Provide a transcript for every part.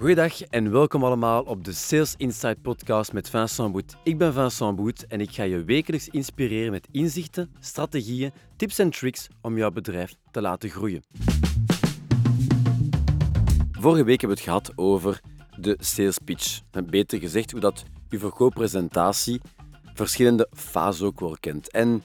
Goedendag en welkom allemaal op de Sales Insight podcast met Vincent Boet. Ik ben Vincent Boet en ik ga je wekelijks inspireren met inzichten, strategieën, tips en tricks om jouw bedrijf te laten groeien. Vorige week hebben we het gehad over de sales pitch. En beter gezegd hoe dat je verkooppresentatie verschillende fasen ook wel kent. En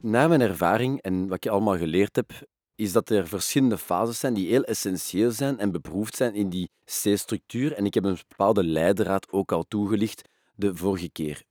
naar mijn ervaring en wat ik allemaal geleerd heb, is dat er verschillende fases zijn die heel essentieel zijn en beproefd zijn in die C-structuur. En ik heb een bepaalde leidraad ook al toegelicht de vorige keer.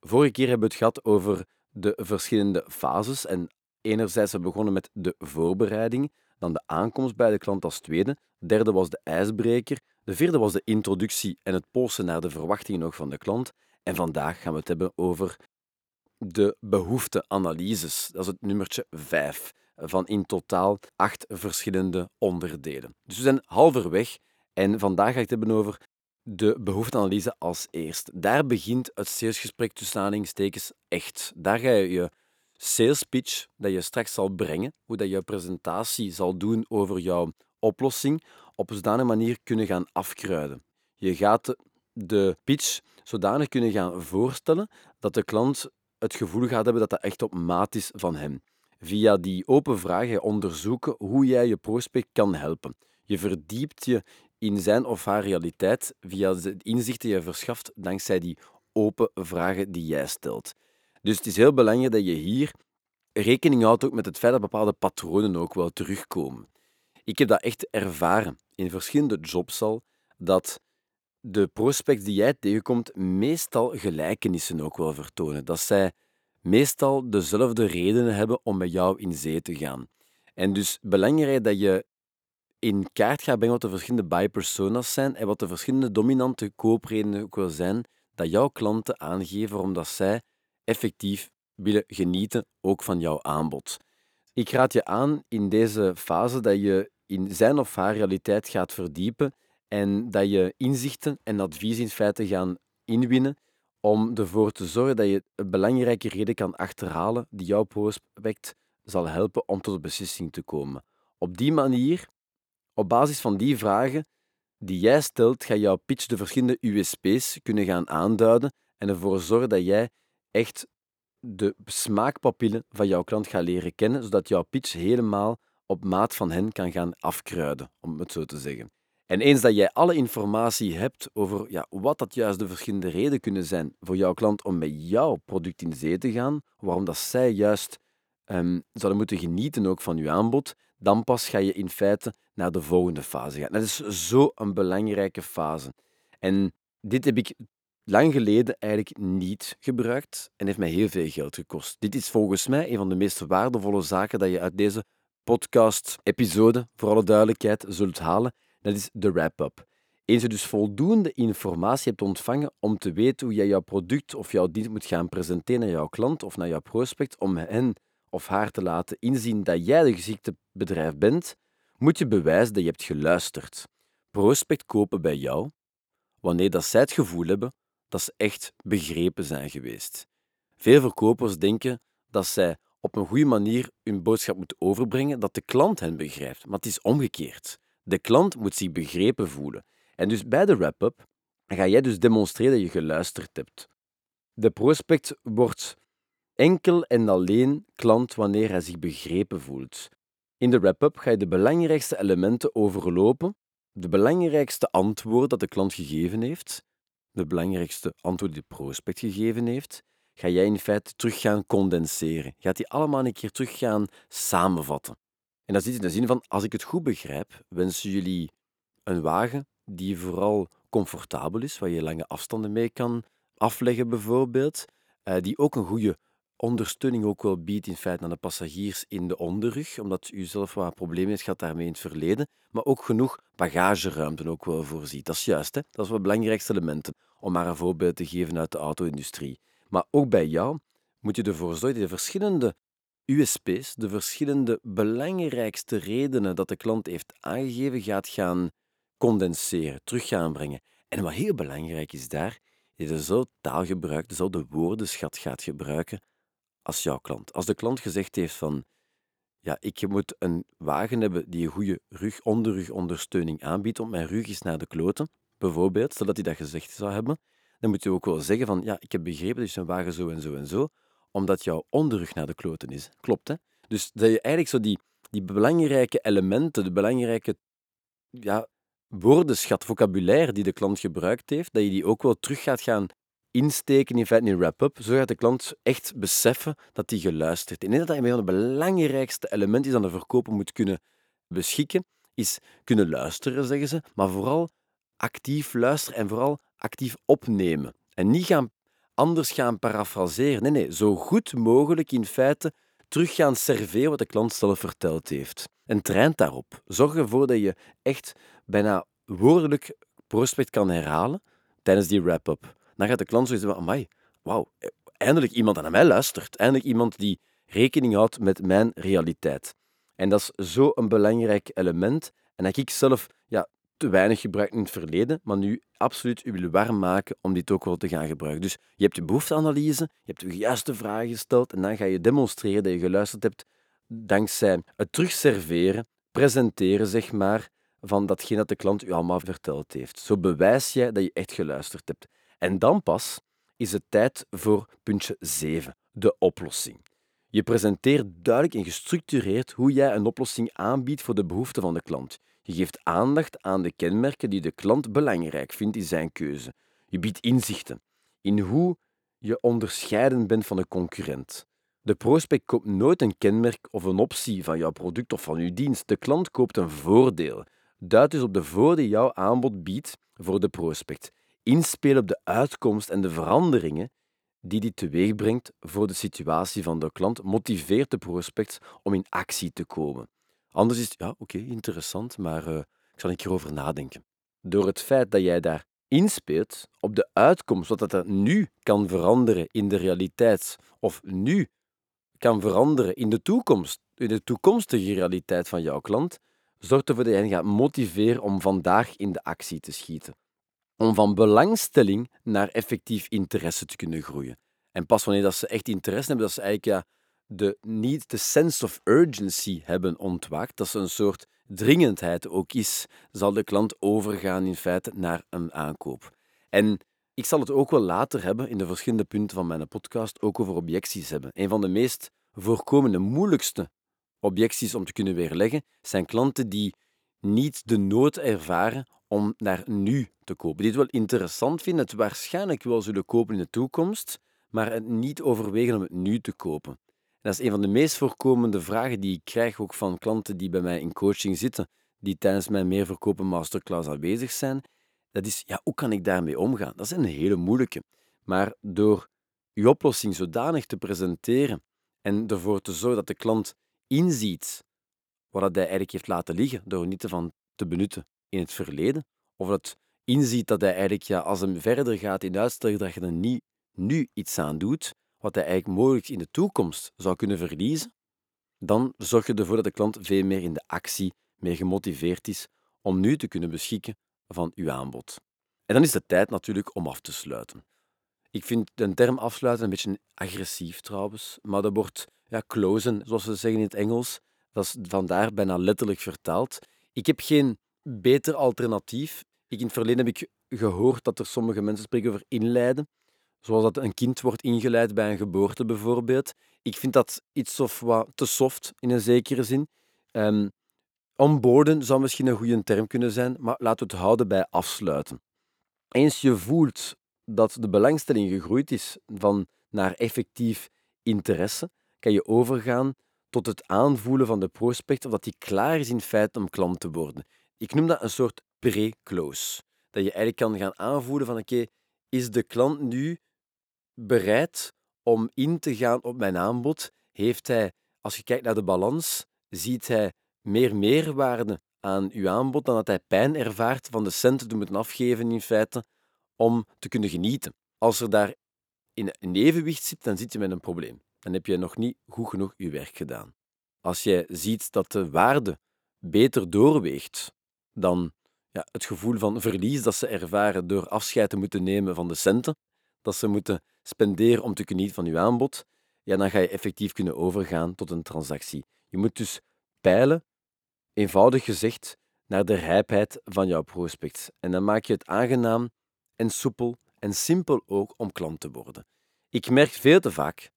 Vorige keer hebben we het gehad over de verschillende fases. En enerzijds hebben we begonnen met de voorbereiding, dan de aankomst bij de klant als tweede, de derde was de ijsbreker, de vierde was de introductie en het polsen naar de verwachtingen nog van de klant. En vandaag gaan we het hebben over de behoefteanalyses. Dat is het nummertje 5 van in totaal acht verschillende onderdelen. Dus we zijn halverweg en vandaag ga ik het hebben over de behoefteanalyse als eerst. Daar begint het salesgesprek tussen aanhalingstekens echt. Daar ga je je sales pitch dat je straks zal brengen, hoe dat je presentatie zal doen over jouw oplossing, op een zodanige manier kunnen gaan afkruiden. Je gaat de pitch zodanig kunnen gaan voorstellen dat de klant het gevoel gaat hebben dat dat echt op maat is van hem. Via die open vragen onderzoeken hoe jij je prospect kan helpen. Je verdiept je in zijn of haar realiteit via de inzichten die je verschaft dankzij die open vragen die jij stelt. Dus het is heel belangrijk dat je hier rekening houdt ook met het feit dat bepaalde patronen ook wel terugkomen. Ik heb dat echt ervaren in verschillende jobs al, dat de prospects die jij tegenkomt meestal gelijkenissen ook wel vertonen. Dat zij meestal dezelfde redenen hebben om met jou in zee te gaan. En dus belangrijk dat je in kaart gaat brengen wat de verschillende buy personas zijn en wat de verschillende dominante koopredenen ook wel zijn dat jouw klanten aangeven omdat zij effectief willen genieten ook van jouw aanbod. Ik raad je aan in deze fase dat je in zijn of haar realiteit gaat verdiepen en dat je inzichten en advies in feite gaan inwinnen om ervoor te zorgen dat je een belangrijke reden kan achterhalen die jouw prospect zal helpen om tot een beslissing te komen. Op die manier, op basis van die vragen die jij stelt, ga jouw pitch de verschillende USP's kunnen gaan aanduiden en ervoor zorgen dat jij echt de smaakpapillen van jouw klant gaat leren kennen, zodat jouw pitch helemaal op maat van hen kan gaan afkruiden, om het zo te zeggen. En eens dat jij alle informatie hebt over ja, wat dat juist de verschillende redenen kunnen zijn voor jouw klant om met jouw product in zee te gaan, waarom dat zij juist um, zouden moeten genieten ook van je aanbod, dan pas ga je in feite naar de volgende fase gaan. Dat is zo een belangrijke fase. En dit heb ik lang geleden eigenlijk niet gebruikt en heeft mij heel veel geld gekost. Dit is volgens mij een van de meest waardevolle zaken dat je uit deze podcast-episode, voor alle duidelijkheid, zult halen. Dat is de wrap-up. Eens je dus voldoende informatie hebt ontvangen om te weten hoe jij jouw product of jouw dienst moet gaan presenteren naar jouw klant of naar jouw prospect, om hen of haar te laten inzien dat jij de geschikte bedrijf bent, moet je bewijzen dat je hebt geluisterd. Prospect kopen bij jou wanneer dat zij het gevoel hebben dat ze echt begrepen zijn geweest. Veel verkopers denken dat zij op een goede manier hun boodschap moeten overbrengen, dat de klant hen begrijpt. Maar het is omgekeerd. De klant moet zich begrepen voelen. En dus bij de wrap-up ga jij dus demonstreren dat je geluisterd hebt. De prospect wordt enkel en alleen klant wanneer hij zich begrepen voelt. In de wrap-up ga je de belangrijkste elementen overlopen, de belangrijkste antwoorden dat de klant gegeven heeft, de belangrijkste antwoorden die de prospect gegeven heeft, ga jij in feite terug gaan condenseren. Gaat die allemaal een keer terug gaan samenvatten. En dat zit in de zin van, als ik het goed begrijp, wensen jullie een wagen die vooral comfortabel is, waar je lange afstanden mee kan afleggen bijvoorbeeld, eh, die ook een goede ondersteuning ook wel biedt in feite aan de passagiers in de onderrug, omdat u zelf wat problemen heeft gehad daarmee in het verleden, maar ook genoeg bagageruimte ook wel voorziet. Dat is juist, hè? dat is wat belangrijkste elementen, om maar een voorbeeld te geven uit de auto-industrie. Maar ook bij jou moet je ervoor zorgen dat je verschillende USP's, de verschillende belangrijkste redenen dat de klant heeft aangegeven, gaat gaan condenseren, terug gaan brengen. En wat heel belangrijk is daar, dat je zo taalgebruik, dezelfde woordenschat gaat gebruiken als jouw klant. Als de klant gezegd heeft van, ja, ik moet een wagen hebben die een goede rug, onderrugondersteuning aanbiedt, om mijn rug is naar de kloten, bijvoorbeeld, stel dat hij dat gezegd zou hebben, dan moet je ook wel zeggen van, ja, ik heb begrepen, je een wagen zo en zo en zo, omdat jouw onderrug naar de kloten is. Klopt, hè? Dus dat je eigenlijk zo die, die belangrijke elementen, de belangrijke ja, woordenschat, vocabulaire die de klant gebruikt heeft, dat je die ook wel terug gaat gaan insteken in feite in wrap-up, zo gaat de klant echt beseffen dat hij geluisterd. En dat dat een van de belangrijkste elementen is dat de verkoper moet kunnen beschikken, is kunnen luisteren, zeggen ze, maar vooral actief luisteren en vooral actief opnemen. En niet gaan, anders gaan parafraseren. Nee, nee, zo goed mogelijk in feite terug gaan serveren wat de klant zelf verteld heeft. En traint daarop. Zorg ervoor dat je echt bijna woordelijk prospect kan herhalen tijdens die wrap-up. Dan gaat de klant zoiets van, amai, wauw, eindelijk iemand aan mij luistert. Eindelijk iemand die rekening houdt met mijn realiteit. En dat is zo een belangrijk element. En dat ik zelf ja, te weinig gebruikt in het verleden, maar nu absoluut u wil warm maken om dit ook wel te gaan gebruiken. Dus je hebt je behoefteanalyse, je hebt de juiste vragen gesteld en dan ga je demonstreren dat je geluisterd hebt dankzij het terugserveren, presenteren, zeg maar, van datgene dat de klant u allemaal verteld heeft. Zo bewijs jij dat je echt geluisterd hebt. En dan pas is het tijd voor puntje 7, de oplossing. Je presenteert duidelijk en gestructureerd hoe jij een oplossing aanbiedt voor de behoeften van de klant. Je geeft aandacht aan de kenmerken die de klant belangrijk vindt in zijn keuze. Je biedt inzichten in hoe je onderscheiden bent van de concurrent. De prospect koopt nooit een kenmerk of een optie van jouw product of van uw dienst. De klant koopt een voordeel. Duid dus op de voordeel jouw aanbod biedt voor de prospect. Inspelen op de uitkomst en de veranderingen die dit teweeg brengt voor de situatie van de klant motiveert de prospect om in actie te komen. Anders is het, ja, oké, interessant, maar uh, ik zal een keer over nadenken. Door het feit dat jij daar inspeelt op de uitkomst, wat dat nu kan veranderen in de realiteit, of nu kan veranderen in de toekomst, in de toekomstige realiteit van jouw klant, zorgt ervoor dat hen gaat motiveren om vandaag in de actie te schieten. Om van belangstelling naar effectief interesse te kunnen groeien. En pas wanneer dat ze echt interesse hebben, dat ze eigenlijk ja, de, niet de sense of urgency hebben ontwaakt, dat ze een soort dringendheid ook is, zal de klant overgaan in feite naar een aankoop. En ik zal het ook wel later hebben, in de verschillende punten van mijn podcast, ook over objecties hebben. Een van de meest voorkomende, moeilijkste objecties om te kunnen weerleggen, zijn klanten die niet de nood ervaren om naar nu te kopen. Die het wel interessant vinden, het waarschijnlijk wel zullen kopen in de toekomst, maar het niet overwegen om het nu te kopen. Dat is een van de meest voorkomende vragen die ik krijg ook van klanten die bij mij in coaching zitten, die tijdens mijn meerverkopen masterclass aanwezig zijn. Dat is, ja, hoe kan ik daarmee omgaan? Dat is een hele moeilijke. Maar door je oplossing zodanig te presenteren en ervoor te zorgen dat de klant inziet wat hij eigenlijk heeft laten liggen door niet ervan te benutten in het verleden, of dat inziet dat hij eigenlijk, ja, als hem verder gaat in uitstel, dat je er niet nu iets aan doet, wat hij eigenlijk mogelijk in de toekomst zou kunnen verliezen, dan zorg je ervoor dat de klant veel meer in de actie, meer gemotiveerd is om nu te kunnen beschikken van uw aanbod. En dan is het tijd natuurlijk om af te sluiten. Ik vind de term afsluiten een beetje agressief trouwens, maar dat wordt ja, closen, zoals ze zeggen in het Engels. Dat is vandaar bijna letterlijk vertaald. Ik heb geen beter alternatief. Ik, in het verleden heb ik gehoord dat er sommige mensen spreken over inleiden. Zoals dat een kind wordt ingeleid bij een geboorte bijvoorbeeld. Ik vind dat iets of wat te soft in een zekere zin. Um, zou misschien een goede term kunnen zijn, maar laten we het houden bij afsluiten. Eens je voelt dat de belangstelling gegroeid is van naar effectief interesse, kan je overgaan tot het aanvoelen van de prospect of dat hij klaar is in feite om klant te worden. Ik noem dat een soort pre-close. Dat je eigenlijk kan gaan aanvoelen van oké, is de klant nu bereid om in te gaan op mijn aanbod? Heeft hij, als je kijkt naar de balans, ziet hij meer meerwaarde aan uw aanbod dan dat hij pijn ervaart van de centen te moeten afgeven in feite om te kunnen genieten. Als er daar in een evenwicht zit, dan zit je met een probleem. Dan heb je nog niet goed genoeg je werk gedaan. Als jij ziet dat de waarde beter doorweegt dan ja, het gevoel van verlies dat ze ervaren door afscheid te moeten nemen van de centen, dat ze moeten spenderen om te genieten van uw aanbod, ja, dan ga je effectief kunnen overgaan tot een transactie. Je moet dus peilen, eenvoudig gezegd, naar de rijpheid van jouw prospect. En dan maak je het aangenaam en soepel en simpel ook om klant te worden. Ik merk veel te vaak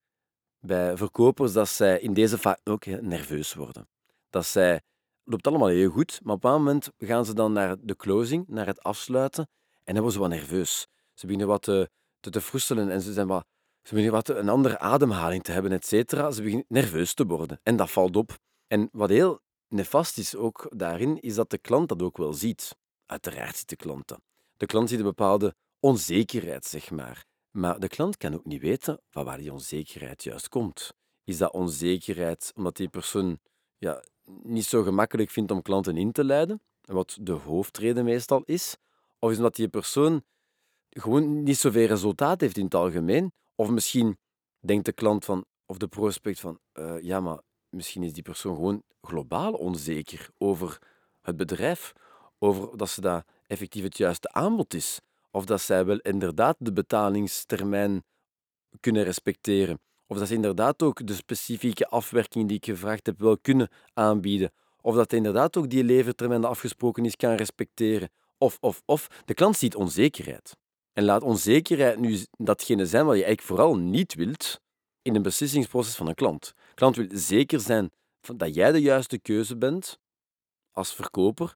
bij verkopers dat zij in deze fase ook nerveus worden. Dat zij loopt allemaal heel goed, maar op een moment gaan ze dan naar de closing, naar het afsluiten, en dan worden ze wat nerveus. Ze beginnen wat te, te, te froestelen en ze, zijn wat, ze beginnen wat een andere ademhaling te hebben, et cetera. Ze beginnen nerveus te worden en dat valt op. En wat heel nefast is ook daarin, is dat de klant dat ook wel ziet. Uiteraard ziet de klant dat. De klant ziet een bepaalde onzekerheid, zeg maar. Maar de klant kan ook niet weten van waar die onzekerheid juist komt. Is dat onzekerheid omdat die persoon ja, niet zo gemakkelijk vindt om klanten in te leiden, wat de hoofdreden meestal is? Of is omdat die persoon gewoon niet zoveel resultaat heeft in het algemeen? Of misschien denkt de klant van, of de prospect van, uh, ja, maar misschien is die persoon gewoon globaal onzeker over het bedrijf, over dat ze dat effectief het juiste aanbod is, of dat zij wel inderdaad de betalingstermijn kunnen respecteren, of dat ze inderdaad ook de specifieke afwerking die ik gevraagd heb wel kunnen aanbieden, of dat hij inderdaad ook die levertermijn afgesproken is kan respecteren, of, of, of. De klant ziet onzekerheid. En laat onzekerheid nu datgene zijn wat je eigenlijk vooral niet wilt in een beslissingsproces van een klant. De klant wil zeker zijn dat jij de juiste keuze bent als verkoper.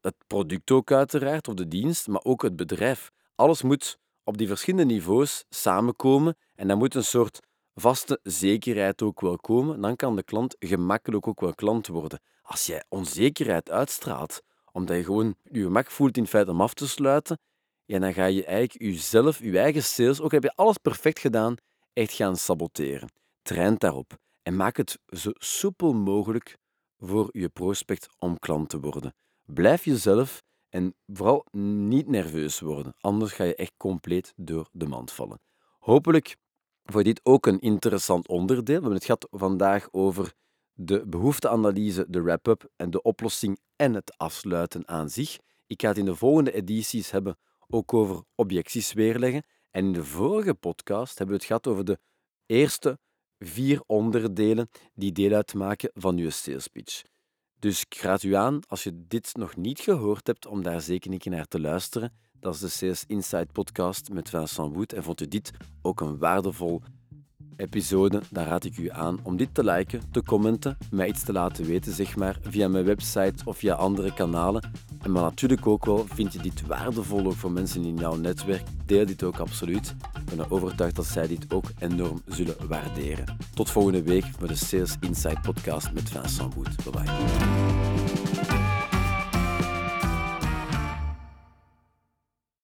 Het product ook uiteraard, of de dienst, maar ook het bedrijf. Alles moet op die verschillende niveaus samenkomen en dan moet een soort vaste zekerheid ook wel komen. Dan kan de klant gemakkelijk ook wel klant worden. Als jij onzekerheid uitstraalt, omdat je gewoon je gemak voelt in feite om af te sluiten, ja, dan ga je eigenlijk jezelf, je eigen sales, ook heb je alles perfect gedaan, echt gaan saboteren. Train daarop en maak het zo soepel mogelijk voor je prospect om klant te worden. Blijf jezelf en vooral niet nerveus worden, anders ga je echt compleet door de mand vallen. Hopelijk voor dit ook een interessant onderdeel. We hebben het gehad vandaag over de behoefteanalyse, de wrap-up en de oplossing en het afsluiten aan zich. Ik ga het in de volgende edities hebben ook over objecties weerleggen. En in de vorige podcast hebben we het gehad over de eerste vier onderdelen die deel uitmaken van uw sales pitch. Dus ik raad u aan, als je dit nog niet gehoord hebt, om daar zeker een keer naar te luisteren. Dat is de Sales Insight podcast met Vincent Wood. En vond u dit ook een waardevol episode, dan raad ik u aan om dit te liken, te commenten, mij iets te laten weten, zeg maar, via mijn website of via andere kanalen. En maar natuurlijk ook wel, vind je dit waardevol ook voor mensen in jouw netwerk, deel dit ook absoluut. Ik ben overtuigd dat zij dit ook enorm zullen waarderen. Tot volgende week voor de Sales Insight podcast met Vincent Boet. Bye bye.